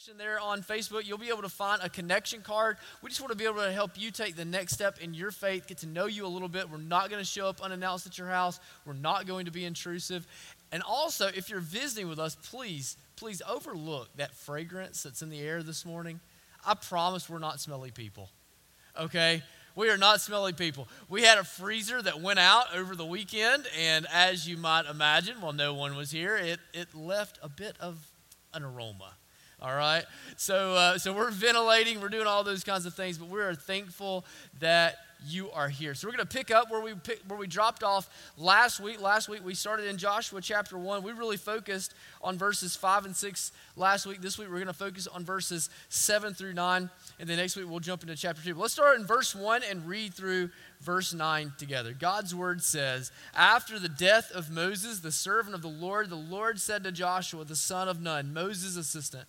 section there on Facebook, you'll be able to find a connection card. We just want to be able to help you take the next step in your faith, get to know you a little bit. We're not going to show up unannounced at your house, we're not going to be intrusive. And also, if you're visiting with us, please, please overlook that fragrance that's in the air this morning. I promise we're not smelly people, okay? We are not smelly people. We had a freezer that went out over the weekend, and as you might imagine, while no one was here, it, it left a bit of an aroma. All right, so uh, so we're ventilating, we're doing all those kinds of things, but we are thankful that you are here. So we're going to pick up where we pick, where we dropped off last week. Last week we started in Joshua chapter 1. We really focused on verses 5 and 6 last week. This week we're going to focus on verses 7 through 9 and then next week we'll jump into chapter 2. But let's start in verse 1 and read through verse 9 together. God's word says, "After the death of Moses, the servant of the Lord, the Lord said to Joshua, the son of Nun, Moses' assistant,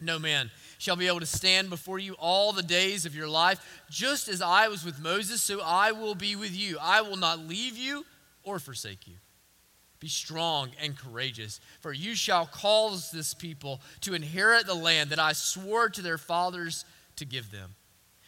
No man shall be able to stand before you all the days of your life. Just as I was with Moses, so I will be with you. I will not leave you or forsake you. Be strong and courageous, for you shall cause this people to inherit the land that I swore to their fathers to give them.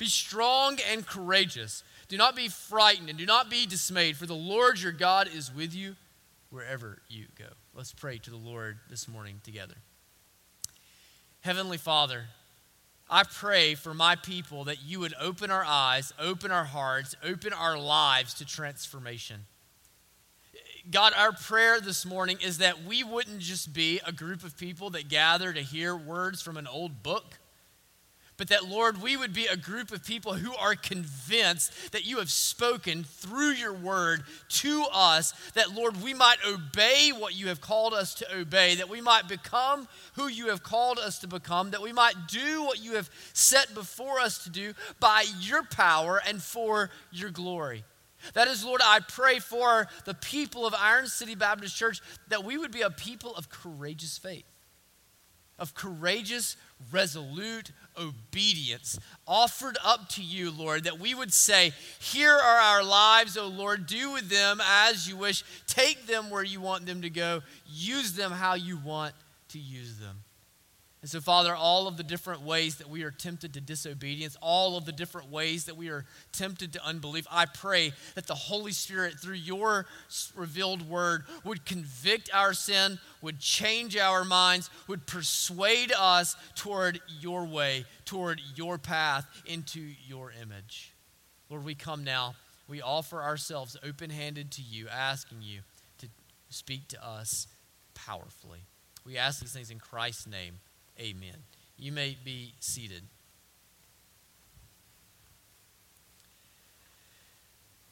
Be strong and courageous. Do not be frightened and do not be dismayed, for the Lord your God is with you wherever you go. Let's pray to the Lord this morning together. Heavenly Father, I pray for my people that you would open our eyes, open our hearts, open our lives to transformation. God, our prayer this morning is that we wouldn't just be a group of people that gather to hear words from an old book but that, Lord, we would be a group of people who are convinced that you have spoken through your word to us, that, Lord, we might obey what you have called us to obey, that we might become who you have called us to become, that we might do what you have set before us to do by your power and for your glory. That is, Lord, I pray for the people of Iron City Baptist Church that we would be a people of courageous faith, of courageous, resolute, obedience offered up to you, Lord, that we would say, Here are our lives, O Lord. Do with them as you wish. Take them where you want them to go. Use them how you want to use them. And so, Father, all of the different ways that we are tempted to disobedience, all of the different ways that we are tempted to unbelief, I pray that the Holy Spirit, through your revealed word, would convict our sin, would change our minds, would persuade us toward your way, toward your path, into your image. Lord, we come now. We offer ourselves open handed to you, asking you to speak to us powerfully. We ask these things in Christ's name. Amen. You may be seated.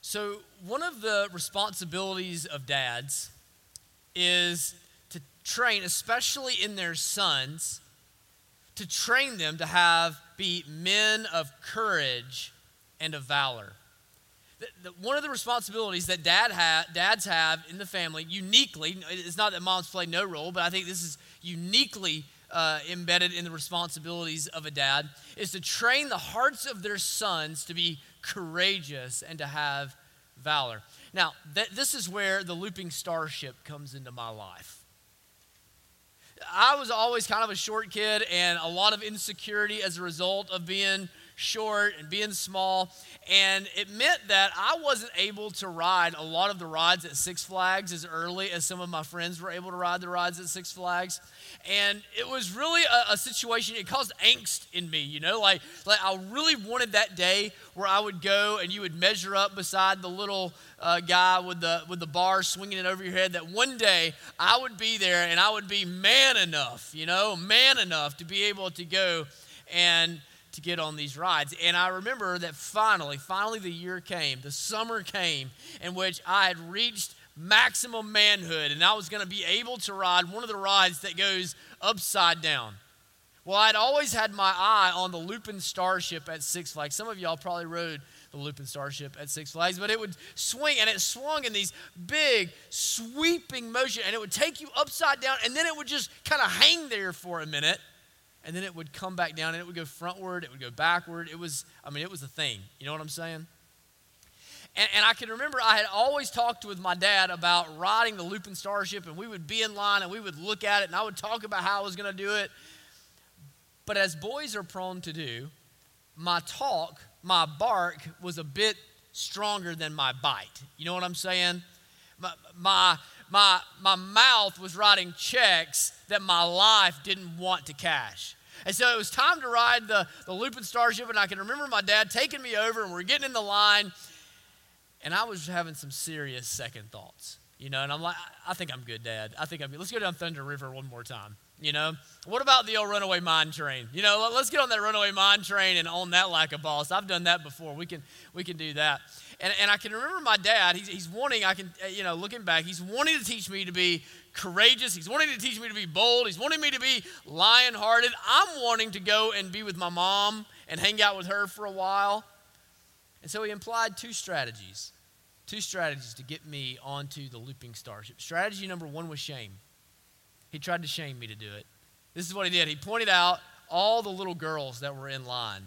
So, one of the responsibilities of dads is to train, especially in their sons, to train them to have be men of courage and of valor. The, the, one of the responsibilities that dad ha- dads have in the family, uniquely, it's not that moms play no role, but I think this is uniquely uh, embedded in the responsibilities of a dad is to train the hearts of their sons to be courageous and to have valor. Now, th- this is where the looping starship comes into my life. I was always kind of a short kid and a lot of insecurity as a result of being short and being small. And it meant that I wasn't able to ride a lot of the rides at Six Flags as early as some of my friends were able to ride the rides at Six Flags. And it was really a, a situation, it caused angst in me, you know, like, like I really wanted that day where I would go and you would measure up beside the little uh, guy with the, with the bar swinging it over your head, that one day I would be there and I would be man enough, you know, man enough to be able to go and to get on these rides. And I remember that finally, finally the year came, the summer came, in which I had reached maximum manhood and I was going to be able to ride one of the rides that goes upside down. Well, I'd always had my eye on the Looping Starship at Six Flags. Some of y'all probably rode the Looping Starship at Six Flags, but it would swing and it swung in these big sweeping motion and it would take you upside down and then it would just kind of hang there for a minute and then it would come back down and it would go frontward, it would go backward. It was, I mean, it was a thing. You know what I'm saying? And, and, I can remember I had always talked with my dad about riding the Looping Starship, and we would be in line and we would look at it, and I would talk about how I was going to do it. But as boys are prone to do, my talk, my bark was a bit stronger than my bite. You know what I'm saying? My, my, my, my mouth was writing checks that my life didn't want to cash. And so it was time to ride the, the Looping Starship, and I can remember my dad taking me over, and we're getting in the line, and I was having some serious second thoughts, you know, and I'm like, I think I'm good, Dad. I think I'm good. Let's go down Thunder River one more time, you know. What about the old runaway mine train? You know, let's get on that runaway mine train and own that like a boss. I've done that before. We can, we can do that. And, and I can remember my dad, he's, he's wanting, I can, uh, you know, looking back, he's wanting to teach me to be courageous. He's wanting to teach me to be bold. He's wanting me to be lion hearted. I'm wanting to go and be with my mom and hang out with her for a while. And so he implied two strategies, two strategies to get me onto the looping starship. Strategy number one was shame. He tried to shame me to do it. This is what he did. He pointed out all the little girls that were in line.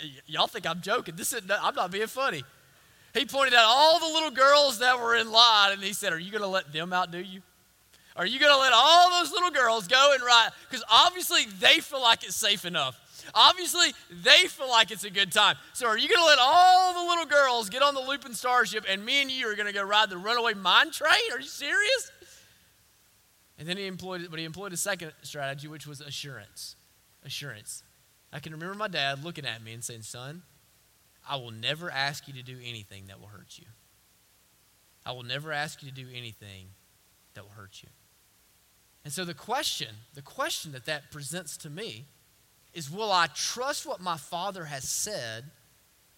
Y- y'all think I'm joking. This is, I'm not being funny. He pointed out all the little girls that were in line and he said, Are you going to let them outdo you? Are you going to let all those little girls go and ride? Because obviously they feel like it's safe enough. Obviously, they feel like it's a good time. So, are you going to let all the little girls get on the Looping Starship and me and you are going to go ride the runaway mine train? Are you serious? And then he employed, but he employed a second strategy, which was assurance. Assurance. I can remember my dad looking at me and saying, Son, I will never ask you to do anything that will hurt you. I will never ask you to do anything that will hurt you. And so the question, the question that that presents to me is will I trust what my father has said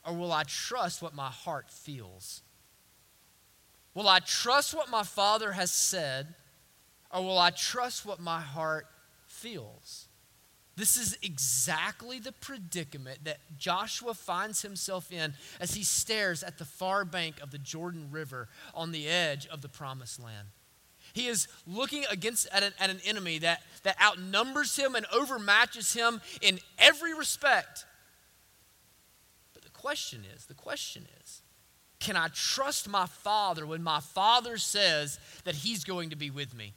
or will I trust what my heart feels? Will I trust what my father has said or will I trust what my heart feels? This is exactly the predicament that Joshua finds himself in as he stares at the far bank of the Jordan River on the edge of the promised land. He is looking against at an, at an enemy that, that outnumbers him and overmatches him in every respect. But the question is, the question is, can I trust my father when my father says that he's going to be with me?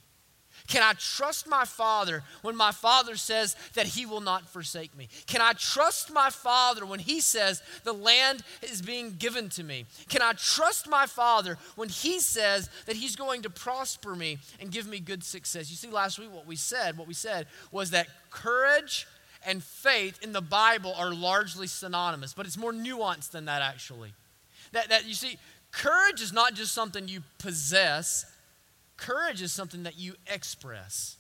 Can I trust my father when my father says that he will not forsake me? Can I trust my father when he says the land is being given to me? Can I trust my father when he says that he's going to prosper me and give me good success? You see, last week what we said, what we said was that courage and faith in the Bible are largely synonymous, but it's more nuanced than that actually. That, that you see, courage is not just something you possess, Courage is something that you express.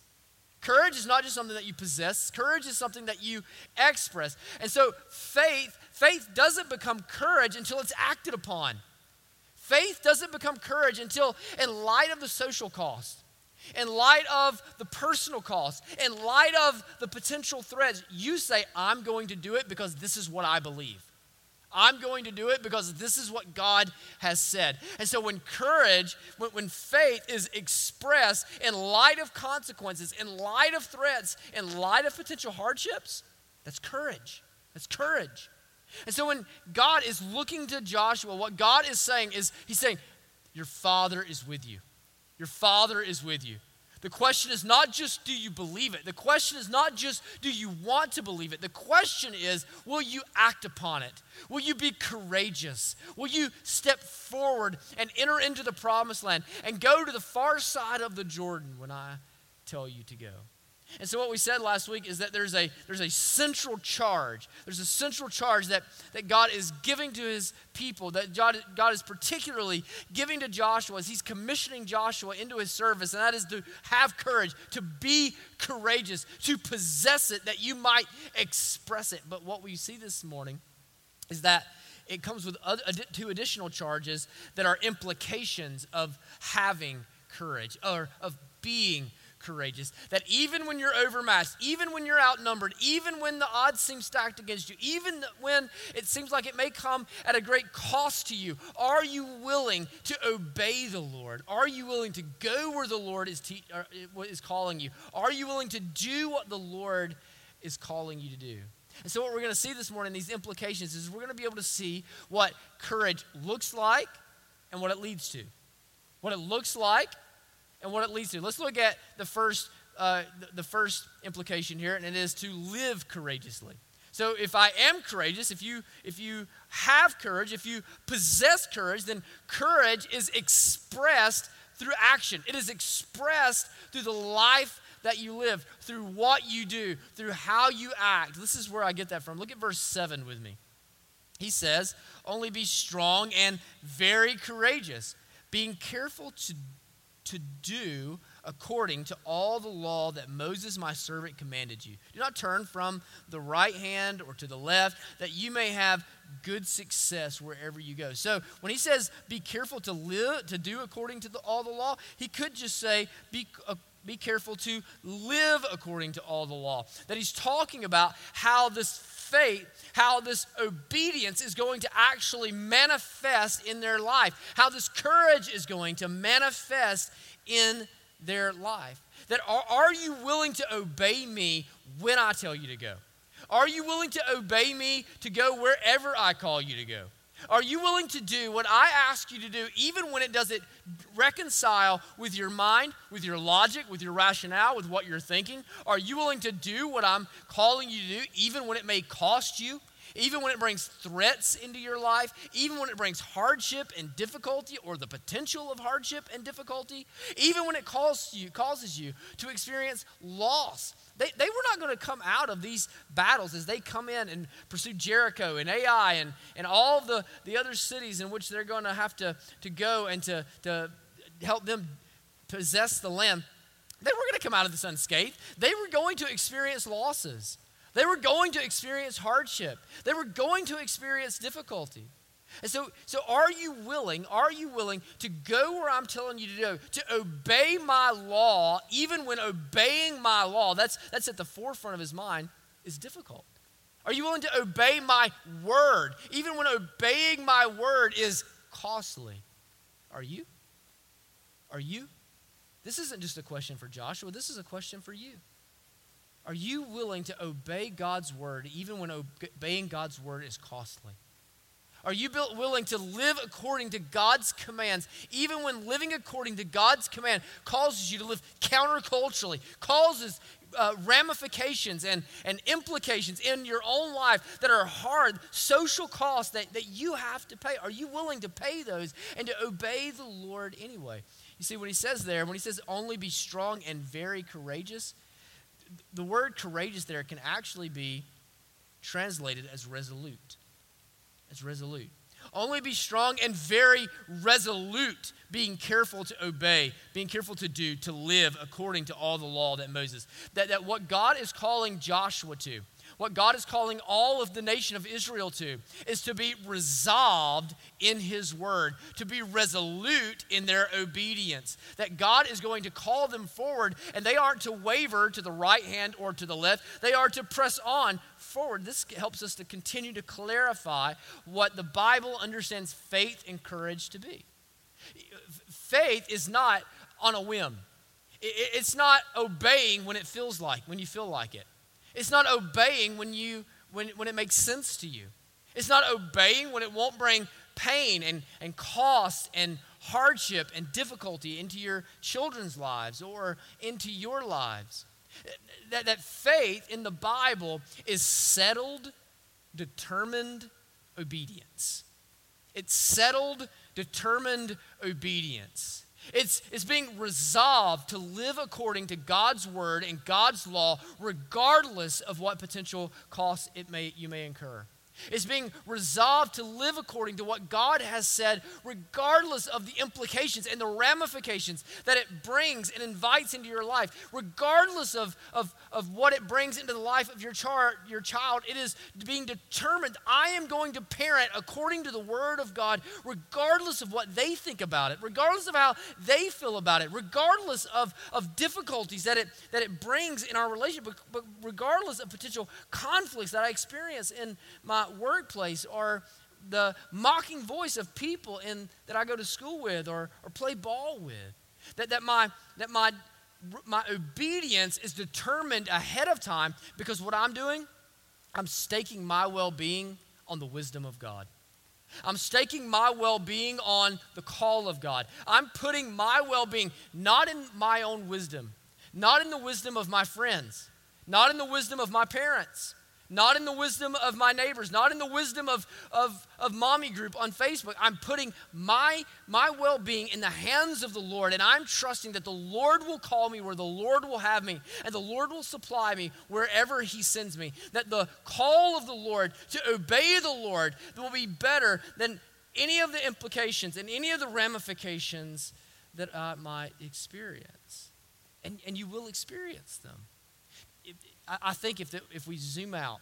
Courage is not just something that you possess, courage is something that you express. And so faith, faith doesn't become courage until it's acted upon. Faith doesn't become courage until, in light of the social cost, in light of the personal cost, in light of the potential threats, you say, I'm going to do it because this is what I believe. I'm going to do it because this is what God has said. And so, when courage, when, when, faith is expressed in light of consequences, in light of threats, in light of potential hardships, that's courage. That's courage. And so, when God is looking to Joshua, what God is saying is, He's saying, Your father is with you. Your father is with you. The question is not just do you believe it? The question is not just do you want to believe it? The question is will you act upon it? Will you be courageous? Will you step forward and enter into the promised land and go to the far side of the Jordan when I tell you to go? And so what we said last week is that there's a there's a central charge. There's a central charge that, that God is giving to his people, that God, God is particularly giving to Joshua as he's commissioning Joshua into his service, and that is to have courage, to be courageous, to possess it, that you might express it. But what we see this morning is that it comes with other, two additional charges that are implications of having courage or of being courageous. Courageous, that even when you're overmatched, even when you're outnumbered, even when the odds seem stacked against you, even when it seems like it may come at a great cost to you, are you willing to obey the Lord? Are you willing to go where the Lord is, te- er, is calling you? Are you willing to do what the Lord is calling you to do? And so, what we're going to see this morning, these implications, is we're going to be able to see what courage looks like and what it leads to. What it looks like and what it leads to. Let's look at the first, uh, the first implication here, and it is to live courageously. So if I am courageous, if you if you have courage, if you possess courage, then courage is expressed through action. It is expressed through the life that you live, through what you do, through how you act. This is where I get that from. Look at verse 7 with me. He says, Only be strong and very courageous, being careful to to do according to all the law that Moses my servant commanded you. Do not turn from the right hand or to the left, that you may have good success wherever you go. So when he says be careful to live to do according to the, all the law, he could just say be uh, be careful to live according to all the law. That he's talking about how this faith, how this obedience is going to actually manifest in their life, how this courage is going to manifest in their life. That are, are you willing to obey me when I tell you to go? Are you willing to obey me to go wherever I call you to go? Are you willing to do what I ask you to do, even when it doesn't reconcile with your mind, with your logic, with your rationale, with what you're thinking? Are you willing to do what I'm calling you to do, even when it may cost you? Even when it brings threats into your life, even when it brings hardship and difficulty or the potential of hardship and difficulty, even when it causes you, causes you to experience loss they, they were not going to come out of these battles as they come in and pursue Jericho and Ai and, and all the, the other cities in which they're going to have to, go and to, to help them possess the land. They were going to come out of this unscathed. They were going to experience losses. They were going to experience hardship. They were going to experience difficulty. And so, so are you willing, are you willing to go where I'm telling you to go, to obey my law, even when obeying my law, that's, that's at the forefront of his mind, is difficult? Are you willing to obey my word, even when obeying my word is costly? Are you? Are you? This isn't just a question for Joshua, this is a question for you. Are you willing to obey God's word, even when obeying God's word is costly? Are you willing to live according to God's commands, even when living according to God's command causes you to live counterculturally, causes uh, ramifications and, and implications in your own life that are hard, social costs that, that you have to pay? Are you willing to pay those and to obey the Lord anyway? You see, what he says there, when he says only be strong and very courageous, the word courageous there can actually be translated as resolute as resolute. Only be strong and very resolute, being careful to obey, being careful to do, to live according to all the law that Moses. That, that what God is calling Joshua to, what God is calling all of the nation of Israel to, is to be resolved in His word, to be resolute in their obedience. That God is going to call them forward, and they aren't to waver to the right hand or to the left, they are to press on forward. This helps us to continue to clarify what the Bible understands faith and courage to be. Faith is not on a whim. It's not obeying when it feels like, when you feel like it. It's not obeying when, you, when, when it makes sense to you. It's not obeying when it won't bring pain and, and cost and hardship and difficulty into your children's lives or into your lives. That, that faith in the Bible is settled, determined obedience. It's settled, determined obedience. It's, it's being resolved to live according to God's word and God's law, regardless of what potential costs it may, you may incur. It's being resolved to live according to what God has said, regardless of the implications and the ramifications that it brings and invites into your life, regardless of, of, of what it brings into the life of your, char- your child. It is being determined I am going to parent according to the Word of God, regardless of what they think about it, regardless of how they feel about it, regardless of, of difficulties that it, that it brings in our relationship, but, but regardless of potential conflicts that I experience in my workplace or the mocking voice of people in, that I go to school with or, or play ball with. That, that, my, that my, my obedience is determined ahead of time because what I'm doing, I'm staking my well being on the wisdom of God. I'm staking my well being on the call of God. I'm putting my well being not in my own wisdom, not in the wisdom of my friends, not in the wisdom of my parents, not in the wisdom of my neighbors, not in the wisdom of, of, of mommy group on Facebook. I'm putting my, my well being in the hands of the Lord, and I'm trusting that the Lord will call me where the Lord will have me, and the Lord will supply me wherever He sends me. That the call of the Lord to obey the Lord will be better than any of the implications and any of the ramifications that I might experience. And, and you will experience them. I, think if, the, if we zoom out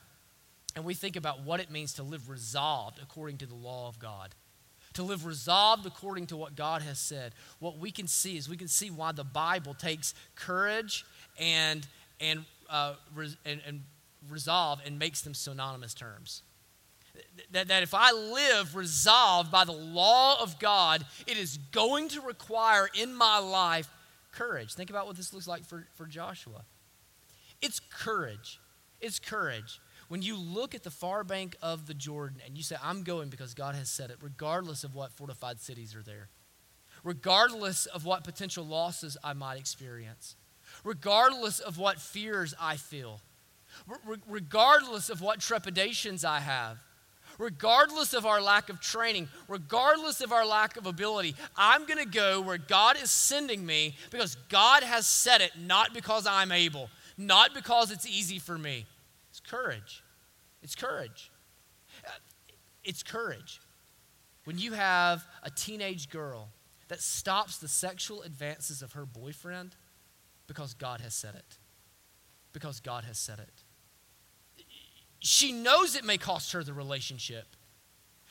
and we think about what it means to live resolved according to the law of God, to live resolved according to what God has said, what we can see is we can see why the Bible takes courage and, and, uh, res, and, and resolve and makes them synonymous terms. That, that if I live resolved by the law of God, it is going to require in my life courage. Think about what this looks like for, for Joshua. It's courage. It's courage. When you look at the far bank of the Jordan and you say, I'm going because God has said it, regardless of what fortified cities are there, regardless of what potential losses I might experience, regardless of what fears I feel, re- regardless of what trepidations I have, regardless of our lack of training, regardless of our lack of ability, I'm going to go where God is sending me because God has said it, not because I'm able not because it's easy for me. It's courage. It's courage. It's courage. When you have a teenage girl that stops the sexual advances of her boyfriend because God has said it. Because God has said it. She knows it may cost her the relationship.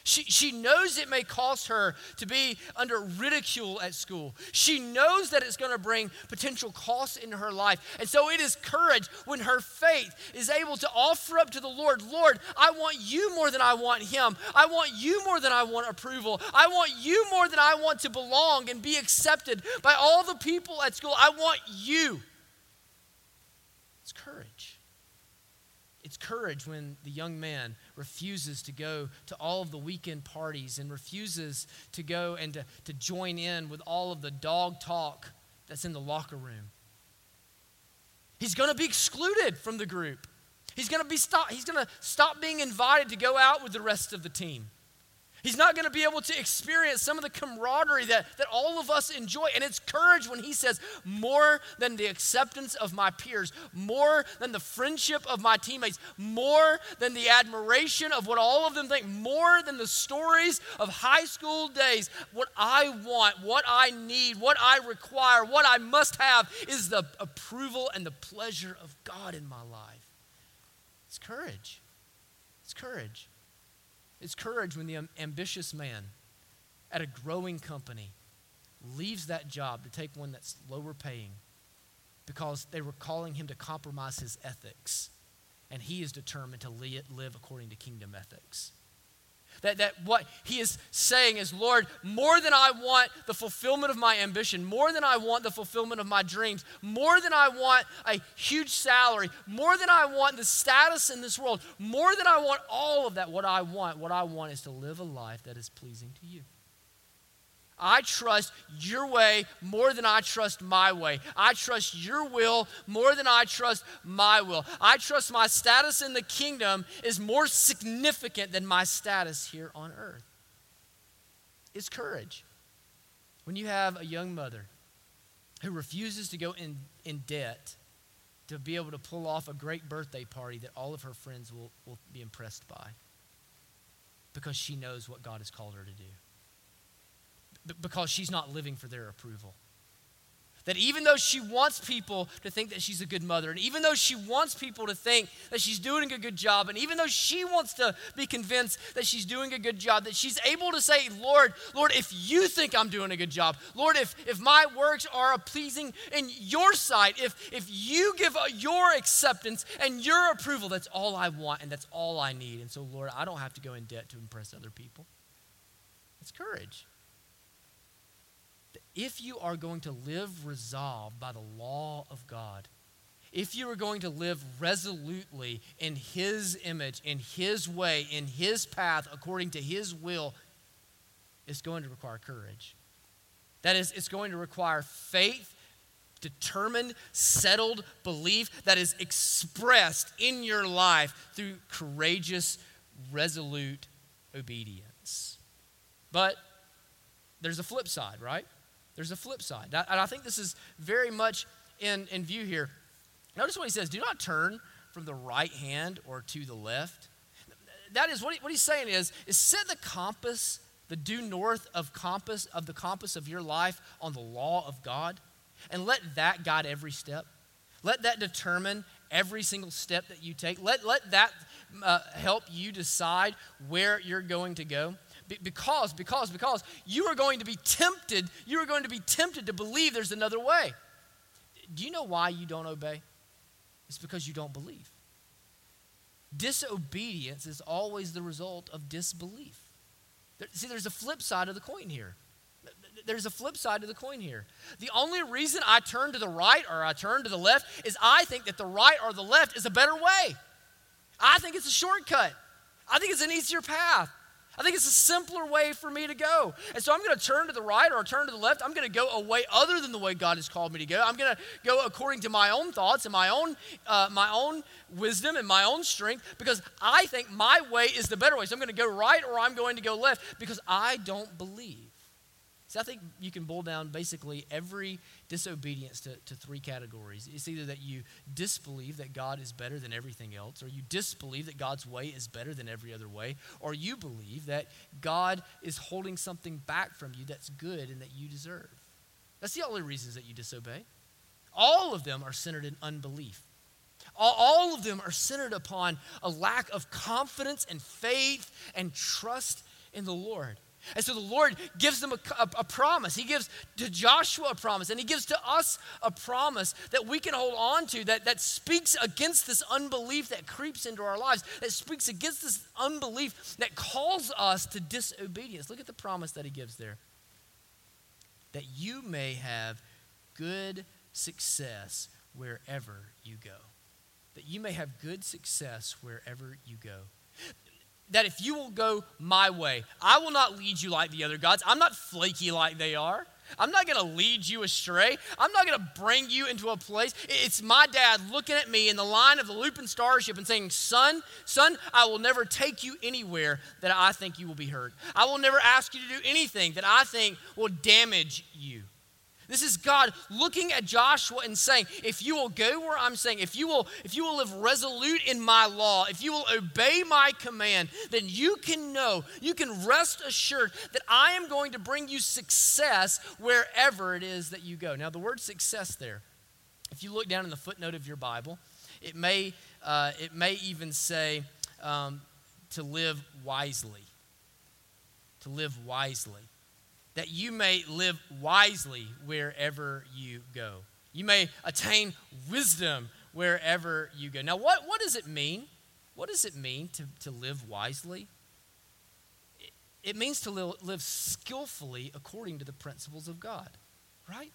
She, she knows it may cost her to be under ridicule at school. She knows that it's going to bring potential costs in her life. And so it is courage when her faith is able to offer up to the Lord Lord, I want you more than I want him. I want you more than I want approval. I want you more than I want to belong and be accepted by all the people at school. I want you. It's courage. It's courage when the young man refuses to go to all of the weekend parties and refuses to go and to, to join in with all of the dog talk that's in the locker room. He's going to be excluded from the group. He's going to be stop, he's going to stop being invited to go out with the rest of the team. He's not going to be able to experience some of the camaraderie that, that all of us enjoy. And it's courage when he says, more than the acceptance of my peers, more than the friendship of my teammates, more than the admiration of what all of them think, more than the stories of high school days. What I want, what I need, what I require, what I must have is the approval and the pleasure of God in my life. It's courage. It's courage. It's courage when the ambitious man at a growing company leaves that job to take one that's lower paying because they were calling him to compromise his ethics. And he is determined to live according to kingdom ethics. That, that what he is saying is, Lord, more than I want the fulfillment of my ambition, more than I want the fulfillment of my dreams, more than I want a huge salary, more than I want the status in this world, more than I want all of that, what I want, what I want is to live a life that is pleasing to you. I trust your way more than I trust my way. I trust your will more than I trust my will. I trust my status in the kingdom is more significant than my status here on earth. It's courage. When you have a young mother who refuses to go in, in debt to be able to pull off a great birthday party that all of her friends will, will be impressed by because she knows what God has called her to do because she's not living for their approval. That even though she wants people to think that she's a good mother, and even though she wants people to think that she's doing a good job, and even though she wants to be convinced that she's doing a good job, that she's able to say, Lord, Lord, if you think I'm doing a good job, Lord, if, if my works are pleasing in your sight, if, if you give your acceptance and your approval, that's all I want and that's all I need. And so, Lord, I don't have to go in debt to impress other people. It's courage if you are going to live resolved by the law of God, if you are going to live resolutely in His image, in His way, in His path, according to His will, it's going to require courage. That is, it's going to require faith, determined, settled belief that is expressed in your life through courageous, resolute obedience. But there's a flip side, right? There's a flip side. And I think this is very much in, in view here. Notice what he says do not turn from the right hand or to the left. That is what, he, what he's saying is, is set the compass, the due north of compass of the compass of your life on the law of God, and let that guide every step. Let that determine every single step that you take. Let, let that uh, help you decide where you're going to go because, because, because you are going to be tempted, you are going to be tempted to believe there's another way. Do you know why you don't obey? It's because you don't believe. Disobedience is always the result of disbelief. See, there's a flip side of the coin here. There's a flip side to the coin here. The only reason I turn to the right or I turn to the left is I think that the right or the left is a better way. I think it's a shortcut. I think it's an easier path. I think it's a simpler way for me to go. And so I'm going to turn to the right or turn to the left. I'm going to go a way other than the way God has called me to go. I'm going to go according to my own thoughts and my own, uh, my own wisdom and my own strength because I think my way is the better way. So I'm going to go right or I'm going to go left because I don't believe. See, I think you can boil down basically every disobedience to, to three categories. It's either that you disbelieve that God is better than everything else, or you disbelieve that God's way is better than every other way, or you believe that God is holding something back from you that's good and that you deserve. That's the only reasons that you disobey. All of them are centered in unbelief. All of them are centered upon a lack of confidence and faith and trust in the Lord. And so the Lord gives them a, a, a, promise. He gives to Joshua a promise, and He gives to us a promise that we can hold on to that, that speaks against this unbelief that creeps into our lives, that speaks against this unbelief that calls us to disobedience. Look at the promise that He gives there that you may have good success wherever you go. That you may have good success wherever you go that if you will go my way, I will not lead you like the other gods. I'm not flaky like they are. I'm not going to lead you astray. I'm not going to bring you into a place. It's my dad looking at me in the line of the Looping Starship and saying, Son, son, I will never take you anywhere that I think you will be hurt. I will never ask you to do anything that I think will damage you. This is God looking at Joshua and saying, if you will go where I'm saying, if you will, if you will live resolute in my law, if you will obey my command, then you can know, you can rest assured that I am going to bring you success wherever it is that you go. Now, the word success there, if you look down in the footnote of your Bible, it may, uh, it may even say um, to live wisely. To live wisely that you may live wisely wherever you go. You may attain wisdom wherever you go. Now, what, what does it mean? What does it mean to, to live wisely? It, it means to live, live skillfully according to the principles of God, right?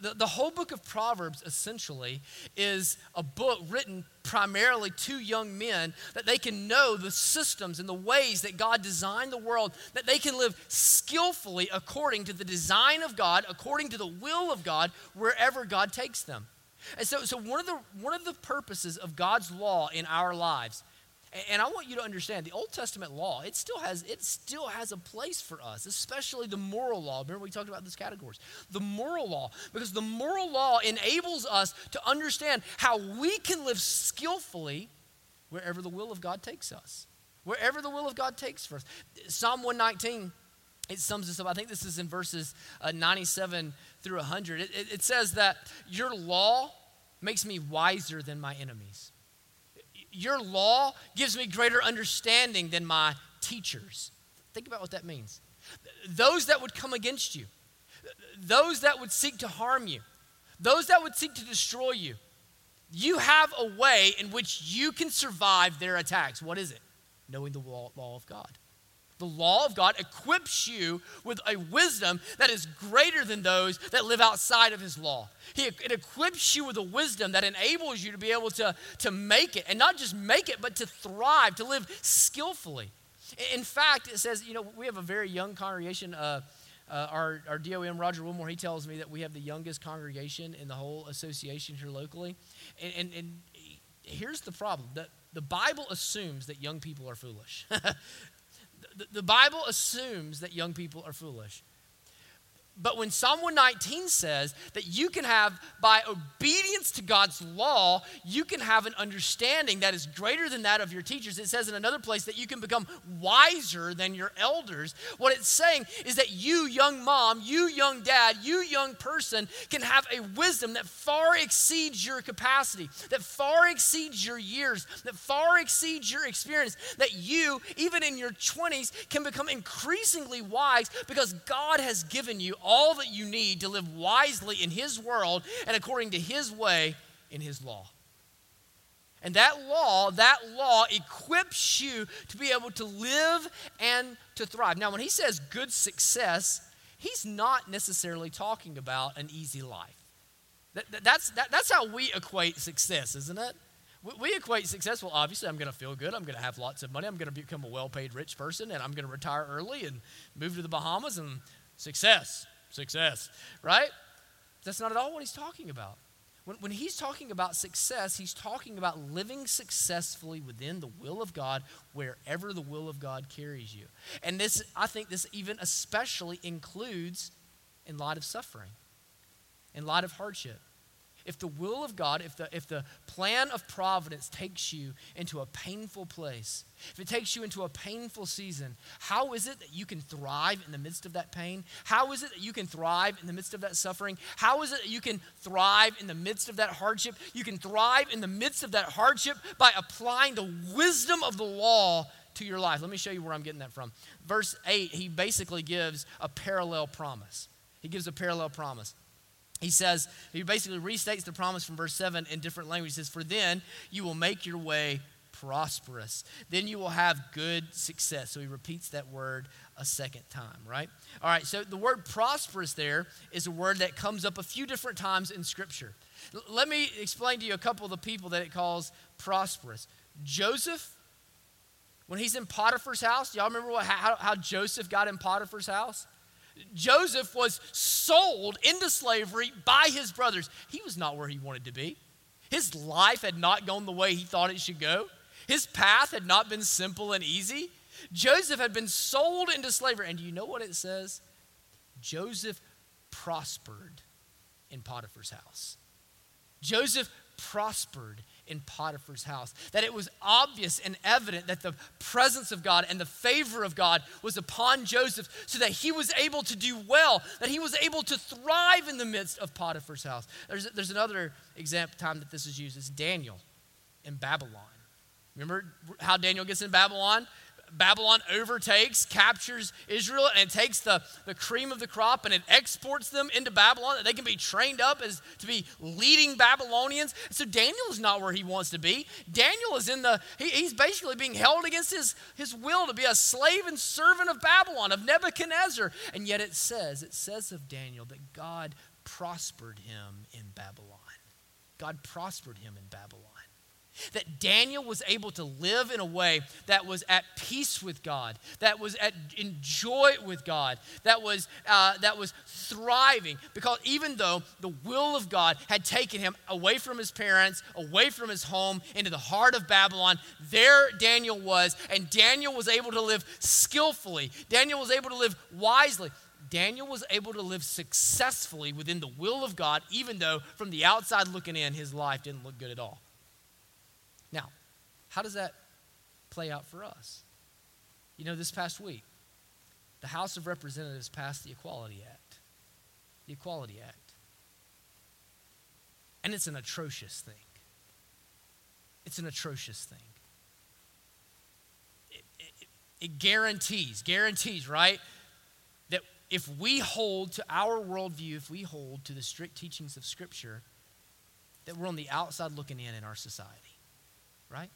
The, the whole book of Proverbs essentially is a book written primarily to young men that they can know the systems and the ways that God designed the world, that they can live skillfully according to the design of God, according to the will of God, wherever God takes them. And so, so one, of the, one of the purposes of God's law in our lives and I want you to understand the Old Testament law, it still has it still has a place for us, especially the moral law. Remember we talked about these categories. The moral law because the moral law enables us to understand how we can live skillfully wherever the will of God takes us. Wherever the will of God takes us. Psalm 119 it sums this up. I think this is in verses uh, 97 through 100. It, it, it says that your law makes me wiser than my enemies your law gives me greater understanding than my teachers. Think about what that means. Those that would come against you, those that would seek to harm you, those that would seek to destroy you, you have a way in which you can survive their attacks. What is it? Knowing the law, of God. The law of God equips you with a wisdom that is greater than those that live outside of his law. He, it equips you with a wisdom that enables you to be able to, to make it, and not just make it, but to thrive, to live skillfully. In fact, it says, you know, we have a very young congregation. Uh, uh, our, our DOM, Roger Wilmore, he tells me that we have the youngest congregation in the whole association here locally. And, and, and here's the problem the, the Bible assumes that young people are foolish. the, the Bible assumes that young people are foolish. But when Psalm 119 says that you can have, by obedience to God's law, you can have an understanding that is greater than that of your teachers, it says in another place that you can become wiser than your elders. What it's saying is that you, young mom, you, young dad, you, young person, can have a wisdom that far exceeds your capacity, that far exceeds your years, that far exceeds your experience, that you, even in your 20s, can become increasingly wise because God has given you all that you need to live wisely in His world and according to His way in His law. And that law, that law equips you to be able to live and to thrive. Now, when he says good success, he's not necessarily talking about an easy life. That, that's, that, that's how we equate success, isn't it? We, we equate success, well, obviously, I'm going to feel good. I'm going to have lots of money. I'm going to become a well paid rich person, and I'm going to retire early and move to the Bahamas and success success, right? That's not at all what he's talking about. When, when he's talking about success, he's talking about living successfully within the will of God wherever the will of God carries you. And this, I think, this even especially includes in light of suffering, in light of hardship if the will of God, if the, if the plan of providence takes you into a painful place, if it takes you into a painful season, how is it that you can thrive in the midst of that pain? How is it that you can thrive in the midst of that suffering? How is it that you can thrive in the midst of that hardship? You can thrive in the midst of that hardship by applying the wisdom of the law to your life. Let me show you where I'm getting that from. Verse 8, he basically gives a parallel promise. He gives a parallel promise he says, he basically restates the promise from verse 7 in different language. He says, For then you will make your way prosperous. Then you will have good success. So he repeats that word a second time, right? All right, so the word prosperous there is a word that comes up a few different times in Scripture. L- let me explain to you a couple of the people that it calls prosperous. Joseph, when he's in Potiphar's house, y'all remember what, how, how Joseph got in Potiphar's house? Joseph was sold into slavery by his brothers. He was not where he wanted to be. His life had not gone the way he thought it should go. His path had not been simple and easy. Joseph had been sold into slavery. And do you know what it says? Joseph prospered in Potiphar's house. Joseph prospered in Potiphar's house. That it was obvious and evident that the presence of God and the favor of God was upon Joseph so that he was able to do well, that he was able to thrive in the midst of Potiphar's house. There's, there's another example time that this is used. It's Daniel in Babylon. Remember how Daniel gets in Babylon? Babylon overtakes, captures Israel, and takes the, the cream of the crop and it exports them into Babylon that they can be trained up as to be leading Babylonians. So Daniel is not where he wants to be. Daniel is in the, he, he's basically being held against his, his will to be a slave and servant of Babylon, of Nebuchadnezzar. And yet it says, it says of Daniel that God prospered him in Babylon. God prospered him in Babylon. That Daniel was able to live in a way that was at peace with God, that was at enjoy with God, that was uh, that was thriving. Because even though the will of God had taken him away from his parents, away from his home, into the heart of Babylon, there Daniel was, and Daniel was able to live skillfully. Daniel was able to live wisely. Daniel was able to live successfully within the will of God, even though from the outside looking in, his life didn't look good at all. How does that play out for us? You know, this past week, the House of Representatives passed the Equality Act. The Equality Act. And it's an atrocious thing. It's an atrocious thing. It, it, it guarantees, guarantees, right? That if we hold to our worldview, if we hold to the strict teachings of Scripture, that we're on the outside looking in in our society right?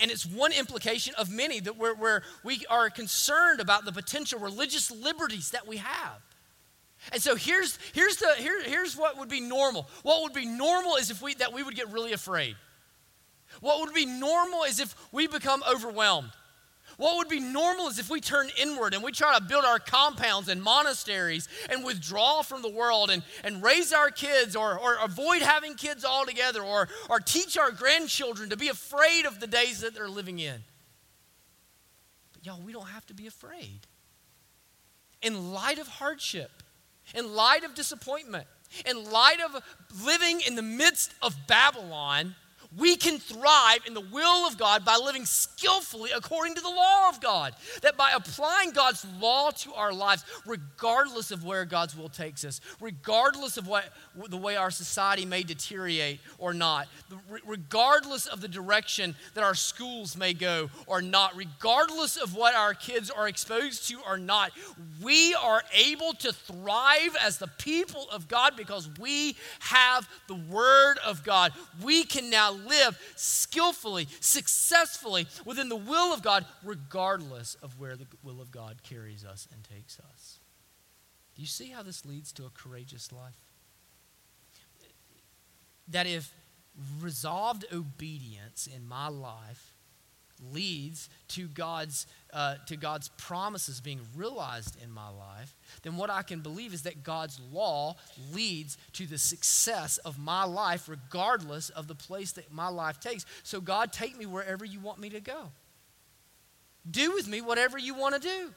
And it's one implication of many that where, where we are concerned about the potential religious liberties that we have. And so here's, here's, the, here, here's what would be normal. What would be normal is if we, that we would get really afraid. What would be normal is if we become overwhelmed. What would be normal is if we turn inward and we try to build our compounds and monasteries and withdraw from the world and, and raise our kids or, or avoid having kids altogether or, or teach our grandchildren to be afraid of the days that they're living in. But y'all, we don't have to be afraid. In light of hardship, in light of disappointment, in light of living in the midst of Babylon, we can thrive in the will of God by living skillfully according to the law of God. That by applying God's law to our lives, regardless of where God's will takes us, regardless of what the way our society may deteriorate or not, regardless of the direction that our schools may go or not, regardless of what our kids are exposed to or not, we are able to thrive as the people of God because we have the Word of God. We can now live skillfully, successfully within the will of God, regardless of where the will of God carries us and takes us. Do you see how this leads to a courageous life? That if resolved obedience in my life leads to God's, uh, to God's promises being realized in my life, then what I can believe is that God's law leads to the success of my life, regardless of the place that my life takes. So, God, take me wherever you want me to go. Do with me whatever you want to do.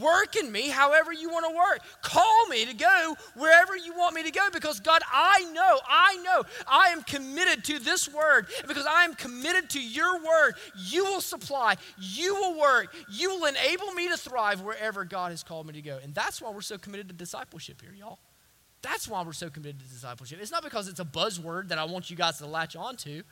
Work in me however you want to work. Call me to go wherever you want me to go because God, I know, I know, I am committed to this word. Because I am committed to your word, you will supply, you will work, you will enable me to thrive wherever God has called me to go. And that's why we're so committed to discipleship here, y'all. That's why we're so committed to discipleship. It's not because it's a buzzword that I want you guys to latch onto.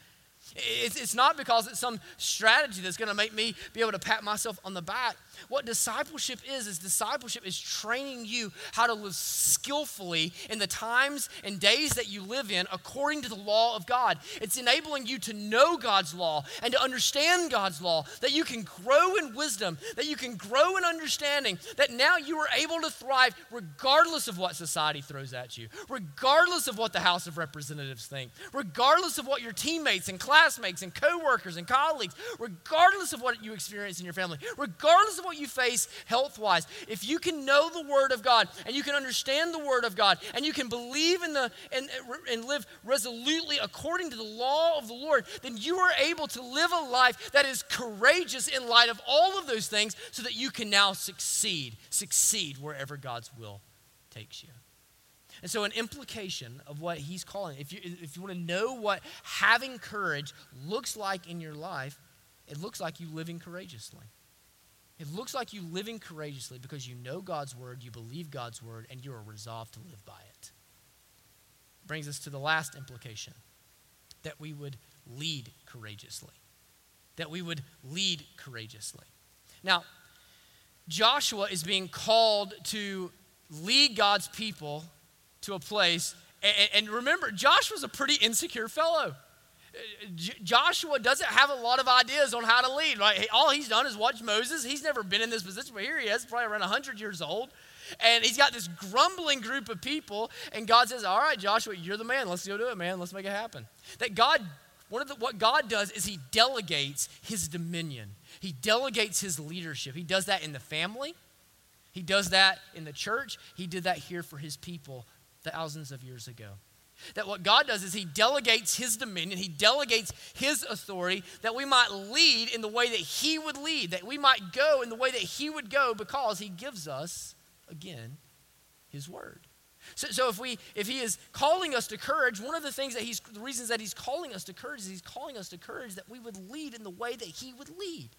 It's, not because it's some strategy that's going to make me be able to pat myself on the back. What discipleship is, is discipleship is training you how to live skillfully in the times and days that you live in according to the law of God. It's enabling you to know God's law and to understand God's law, that you can grow in wisdom, that you can grow in understanding, that now you are able to thrive regardless of what society throws at you, regardless of what the House of Representatives think, regardless of what your teammates and classmates and coworkers and colleagues, regardless of what you experience in your family, regardless of what you face health wise, if you can know the Word of God and you can understand the Word of God and you can believe in the and, and live resolutely according to the law of the Lord, then you are able to live a life that is courageous in light of all of those things so that you can now succeed, succeed wherever God's will takes you. And so, an implication of what he's calling, if you, if you want to know what having courage looks like in your life, it looks like you living courageously. It looks like you living courageously because you know God's word, you believe God's word, and you are resolved to live by it. Brings us to the last implication that we would lead courageously. That we would lead courageously. Now, Joshua is being called to lead God's people to a place. And, remember, Joshua's a pretty insecure fellow. Joshua doesn't have a lot of ideas on how to lead. Right? All he's done is watch Moses. He's never been in this position, but here he is, probably around 100 years old. And he's got this grumbling group of people, and God says, All right, Joshua, you're the man. Let's go do it, man. Let's make it happen. That God, one of the, what God does is he delegates his dominion, he delegates his leadership. He does that in the family, he does that in the church, he did that here for his people thousands of years ago. That what God does is He delegates His dominion, He delegates His authority, that we might lead in the way that He would lead, that we might go in the way that He would go because He gives us, again, His word. So, so if we if he is calling us to courage, one of the things that he's the reasons that he's calling us to courage is he's calling us to courage that we would lead in the way that he would lead.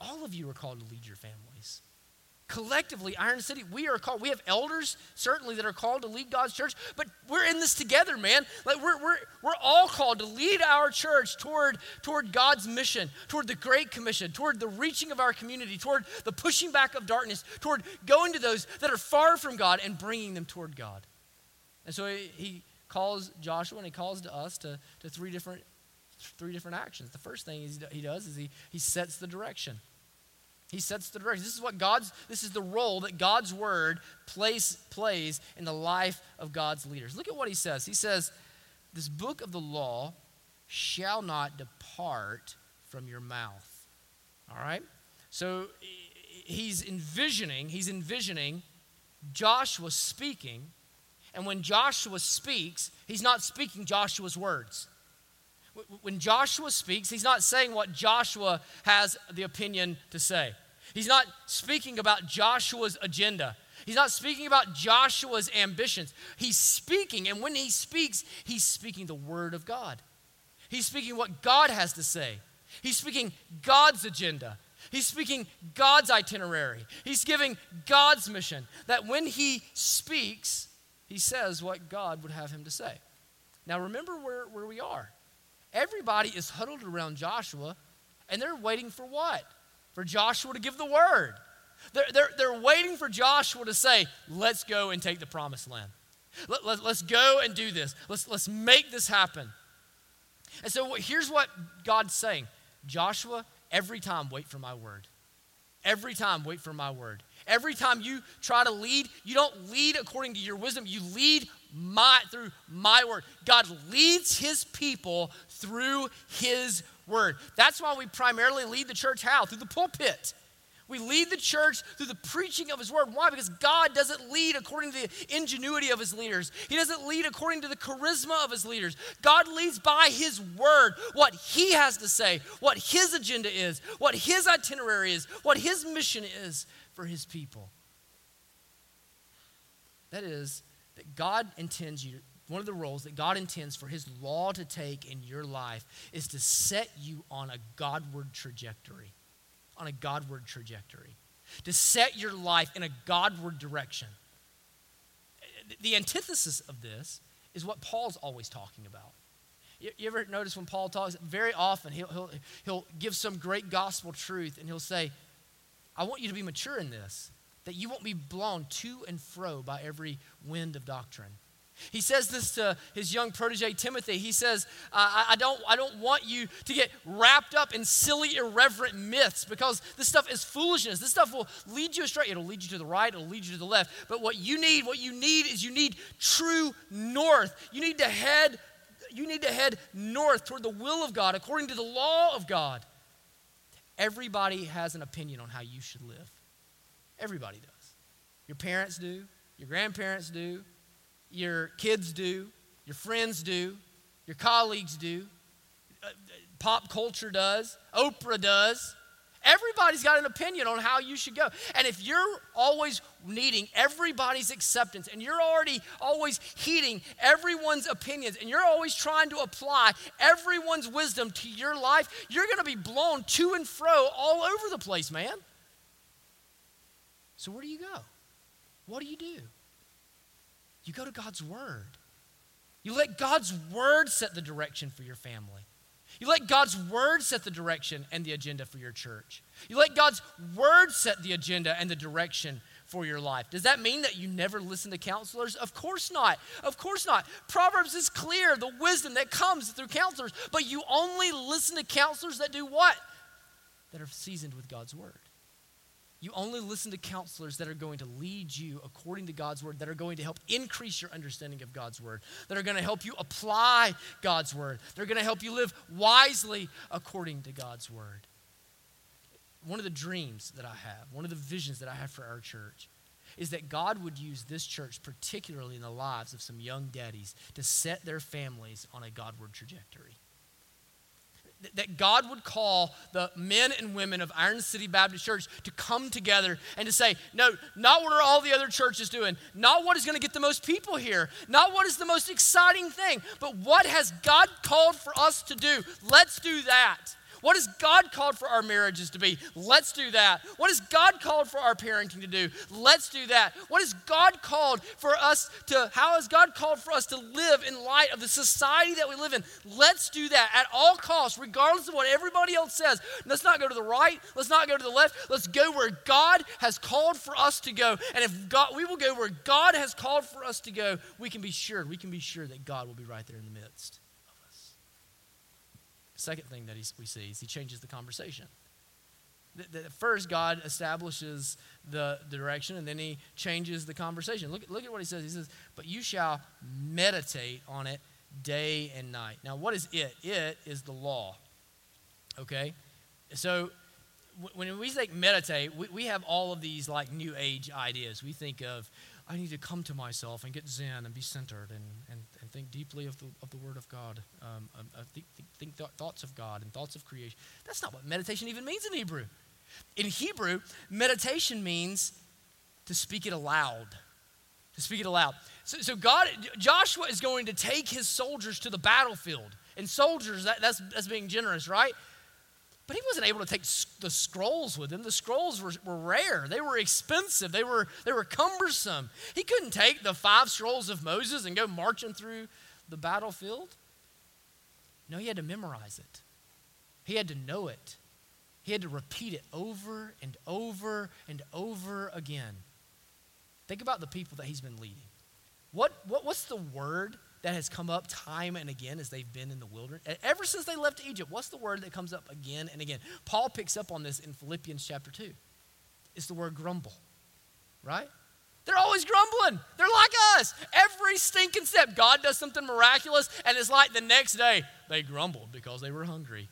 All of you are called to lead your families collectively, Iron City, we are called, we have elders certainly that are called to lead God's church, but we're in this together, man. Like we're, we're, we're all called to lead our church toward, toward God's mission, toward the Great Commission, toward the reaching of our community, toward the pushing back of darkness, toward going to those that are far from God and bringing them toward God. And so he, he calls Joshua and he calls to us to, to three different three different actions. The first thing he does is he, he sets the direction. He sets the direction. This is what God's, this is the role that God's word plays, plays in the life of God's leaders. Look at what he says. He says, This book of the law shall not depart from your mouth. All right? So he's envisioning, he's envisioning Joshua speaking. And when Joshua speaks, he's not speaking Joshua's words. When Joshua speaks, he's not saying what Joshua has the opinion to say. He's not speaking about Joshua's agenda. He's not speaking about Joshua's ambitions. He's speaking, and when he speaks, he's speaking the word of God. He's speaking what God has to say. He's speaking God's agenda. He's speaking God's itinerary. He's giving God's mission. That when he speaks, he says what God would have him to say. Now, remember where, where we are. Everybody is huddled around Joshua, and they're waiting for what? for Joshua to give the word. They're, they're, they're waiting for Joshua to say, let's go and take the promised land. Let, let, let's go and do this. Let's, let's make this happen. And so here's what God's saying Joshua, every time, wait for my word. Every time, wait for my word. Every time you try to lead, you don't lead according to your wisdom, you lead my through my word. God leads his people through his word. That's why we primarily lead the church how? Through the pulpit. We lead the church through the preaching of his word. Why? Because God doesn't lead according to the ingenuity of his leaders. He doesn't lead according to the charisma of his leaders. God leads by his word, what he has to say, what his agenda is, what his itinerary is, what his mission is for his people. That is, that God intends you one of the roles that God intends for His law to take in your life is to set you on a Godward trajectory. On a Godward trajectory. To set your life in a Godward direction. The antithesis of this is what Paul's always talking about. You, ever notice when Paul talks? Very often he'll, he'll, he'll give some great gospel truth and he'll say, I want you to be mature in this, that you won't be blown to and fro by every wind of doctrine. He says this to his young protege Timothy. He says, I, I, don't, I don't want you to get wrapped up in silly, irreverent myths because this stuff is foolishness. This stuff will lead you astray. It'll lead you to the right, it'll lead you to the left. But what you need, what you need is you need true north. You need to head, you need to head north toward the will of God, according to the law of God. Everybody has an opinion on how you should live. Everybody does. Your parents do, your grandparents do, your kids do, your friends do, your colleagues do, uh, pop culture does, Oprah does. Everybody's got an opinion on how you should go. And if you're always needing everybody's acceptance and you're already always heeding everyone's opinions and you're always trying to apply everyone's wisdom to your life, you're going to be blown to and fro all over the place, man. So, where do you go? What do you do? You go to God's Word. You let God's Word set the direction for your family. You let God's Word set the direction and the agenda for your church. You let God's Word set the agenda and the direction for your life. Does that mean that you never listen to counselors? Of course not. Of course not. Proverbs is clear the wisdom that comes through counselors, but you only listen to counselors that do what? That are seasoned with God's Word. You only listen to counselors that are going to lead you according to God's word, that are going to help increase your understanding of God's word, that are going to help you apply God's word, they're going to help you live wisely according to God's word. One of the dreams that I have, one of the visions that I have for our church, is that God would use this church, particularly in the lives of some young daddies, to set their families on a Godward trajectory that God would call the men and women of Iron City Baptist Church to come together and to say, no, not what are all the other churches doing, not what is going to get the most people here, not what is the most exciting thing, but what has God called for us to do. Let's do that. What has God called for our marriages to be? Let's do that. What has God called for our parenting to do? Let's do that. What has God called for us to, how has God called for us to live in light of the society that we live in? Let's do that at all costs, regardless of what everybody else says. Let's not go to the right. Let's not go to the left. Let's go where God has called for us to go. And if God, we will go where God has called for us to go, we can be sure, we can be sure that God will be right there in the midst. Second thing that he, we see is he changes the conversation. The, the, first, God establishes the, the direction and then he changes the conversation. Look, look at what he says. He says, But you shall meditate on it day and night. Now, what is it? It is the law. Okay? So, when we think meditate, we, we have all of these like new age ideas. We think of, I need to come to myself and get zen and be centered and, and think deeply of the, of the Word of God, um, uh, think, think th- thoughts of God and thoughts of creation. That's not what meditation even means in Hebrew. In Hebrew, meditation means to speak it aloud. To speak it aloud. So, so God, Joshua is going to take his soldiers to the battlefield. And soldiers, that, that's, that's being generous, right? But he wasn't able to take the scrolls with him. The scrolls were, were rare. They were expensive. They were, they were cumbersome. He couldn't take the five scrolls of Moses and go marching through the battlefield. No, he had to memorize it. He had to know it. He had to repeat it over and over and over again. Think about the people that he's been leading. What, what, what's the word that has come up time and again as they've been in the wilderness. Ever since they left Egypt, what's the word that comes up again and again? Paul picks up on this in Philippians chapter 2. It's the word grumble, right? They're always grumbling. They're like us. Every stinking step, God does something miraculous, and it's like the next day, they grumbled because they were hungry.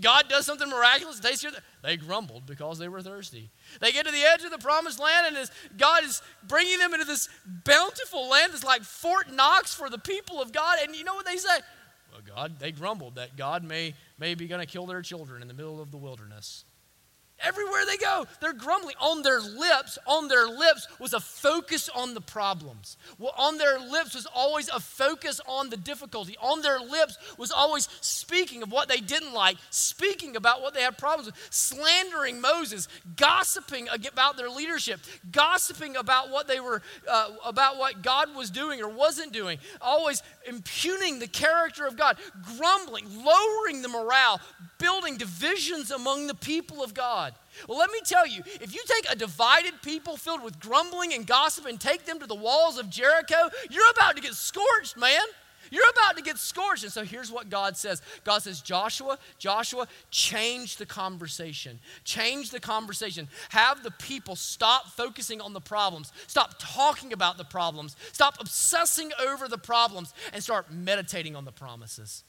God does something miraculous, they, they grumbled because they were thirsty. They get to the edge of the promised land, and as God is bringing them into this bountiful land that's like Fort Knox for the people of God. And you know what they say? Well, God, they grumbled that God may, may be going to kill their children in the middle of the wilderness. Everywhere they go, they're grumbling. On their lips, on their lips was a focus on the problems. Well, on their lips was always a focus on the difficulty. On their lips was always speaking of what they didn't like, speaking about what they had problems with, slandering Moses, gossiping about their leadership, gossiping about what they were, uh, about what God was doing or wasn't doing, always impugning the character of God, grumbling, lowering the morale, building divisions among the people of God. Well, let me tell you, if you take a divided people filled with grumbling and gossip and take them to the walls of Jericho, you're about to get scorched, man. You're about to get scorched. And so here's what God says God says, Joshua, Joshua, change the conversation. Change the conversation. Have the people stop focusing on the problems, stop talking about the problems, stop obsessing over the problems, and start meditating on the promises.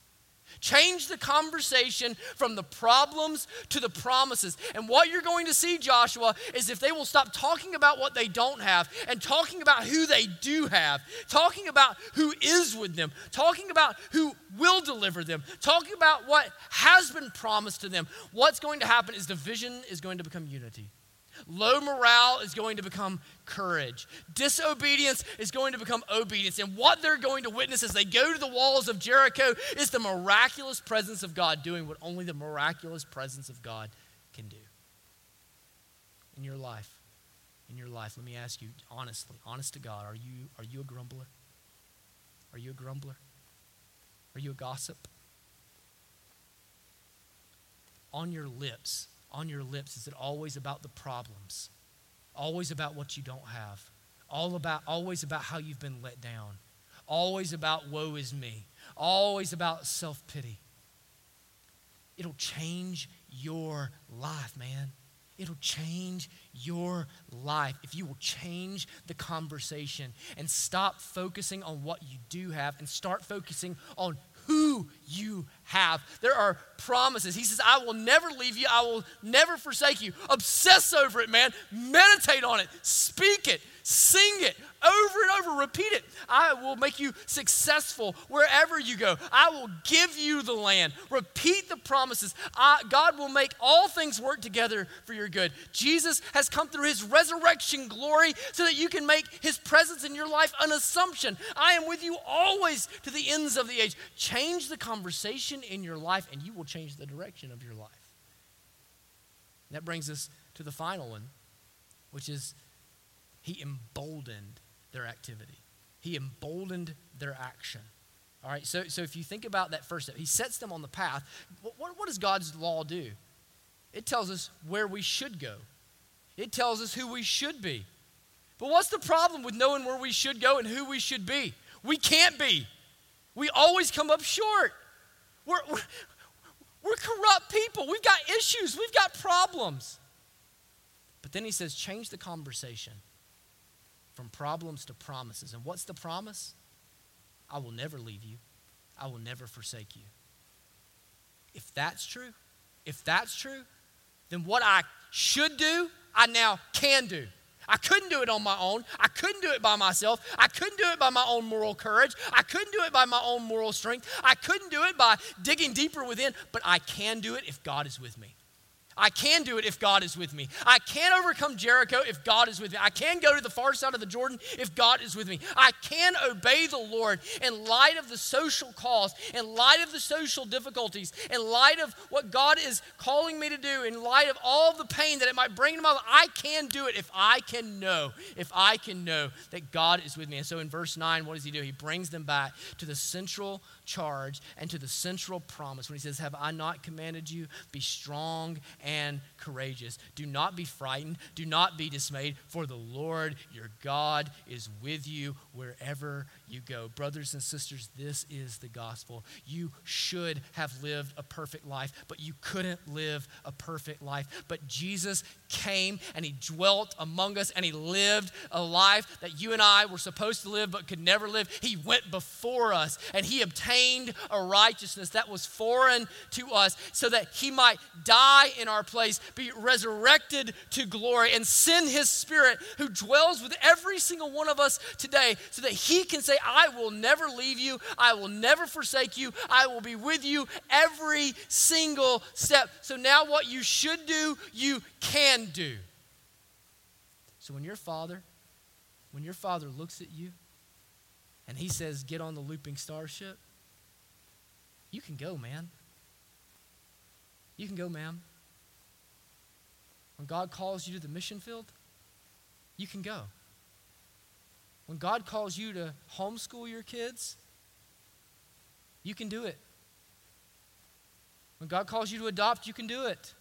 Change the conversation from the problems to the promises. And what you're going to see, Joshua, is if they will stop talking about what they don't have and talking about who they do have, talking about who is with them, talking about who will deliver them, talking about what has been promised to them, what's going to happen is division is going to become unity. Low morale is going to become courage. Disobedience is going to become obedience. And what they're going to witness as they go to the walls of Jericho is the miraculous presence of God doing what only the miraculous presence of God can do. In your life, in your life, let me ask you honestly, honest to God, are you, are you a grumbler? Are you a grumbler? Are you a gossip? On your lips, on your lips? Is it always about the problems? Always about what you don't have? All about, always about how you've been let down? Always about woe is me? Always about self pity? It'll change your life, man. It'll change your life if you will change the conversation and stop focusing on what you do have and start focusing on who you have. There are promises. He says, I will never leave you, I will never forsake you. Obsess over it, man. Meditate on it, speak it, sing it over and over, repeat it. I will make you successful wherever you go. I will give you the land. Repeat the promises. I, God will make all things work together for your good. Jesus has come through his resurrection glory so that you can make his presence in your life an assumption. I am with you always to the ends of the age. Change the conversation in your life, and you will change the direction of your life. that brings us to the final one, which is he emboldened their activity. He emboldened their action. All right, so, so if you think about that first step, he sets them on the path. What, what does God's law do? It tells us where we should go, it tells us who we should be. But what's the problem with knowing where we should go and who we should be? We can't be. We always come up short. We're, we're, we're corrupt people. We've got issues, we've got problems. But then he says, change the conversation from problems to promises. And what's the promise? I will never leave you, I will never forsake you. If that's true, if that's true, then what I should do, I now can do. I couldn't do it on my own. I couldn't do it by myself. I couldn't do it by my own moral courage. I couldn't do it by my own moral strength. I couldn't do it by digging deeper within, but I can do it if God is with me. I can do it if God is with me. I can overcome Jericho if God is with me. I can go to the far side of the Jordan if God is with me. I can obey the Lord in light of the social cause, in light of the social difficulties, in light of what God is calling me to do, in light of all the pain that it might bring to my life. I can do it if I can know, if I can know that God is with me. And so in verse 9, what does he do? He brings them back to the central charge and to the central promise when he says, Have I not commanded you? Be strong and courageous. Do not be frightened. Do not be dismayed, for the Lord your God is with you wherever you go. Brothers and sisters, this is the gospel. You should have lived a perfect life, but you couldn't live a perfect life. But Jesus came and he dwelt among us and he lived a life that you and I were supposed to live but could never live. He went before us and he obtained a righteousness that was foreign to us so that he might die in our place, be resurrected to glory, and send his spirit who dwells with every single one of us today so that he can say, I will never leave you, I will never forsake you, I will be with you every single step. So now, what you should do, you can do. So when your father, when your father looks at you and he says, Get on the Looping Starship, you can go, man. You can go, ma'am. When God calls you to the mission field, you can go. When God calls you to homeschool your kids, you can do it. When God calls you to adopt, you can do it.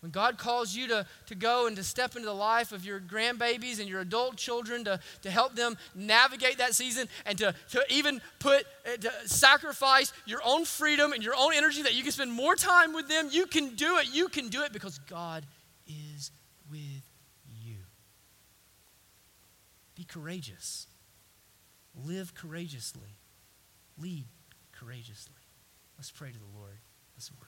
When God calls you to, to go and to step into the life of your grandbabies and your adult children to, to help them navigate that season and to, to even put, uh, to sacrifice your own freedom and your own energy that you can spend more time with them, you can do it. You can do it because God is with you. Be courageous. Live courageously. Lead courageously. Let's pray to the Lord this morning.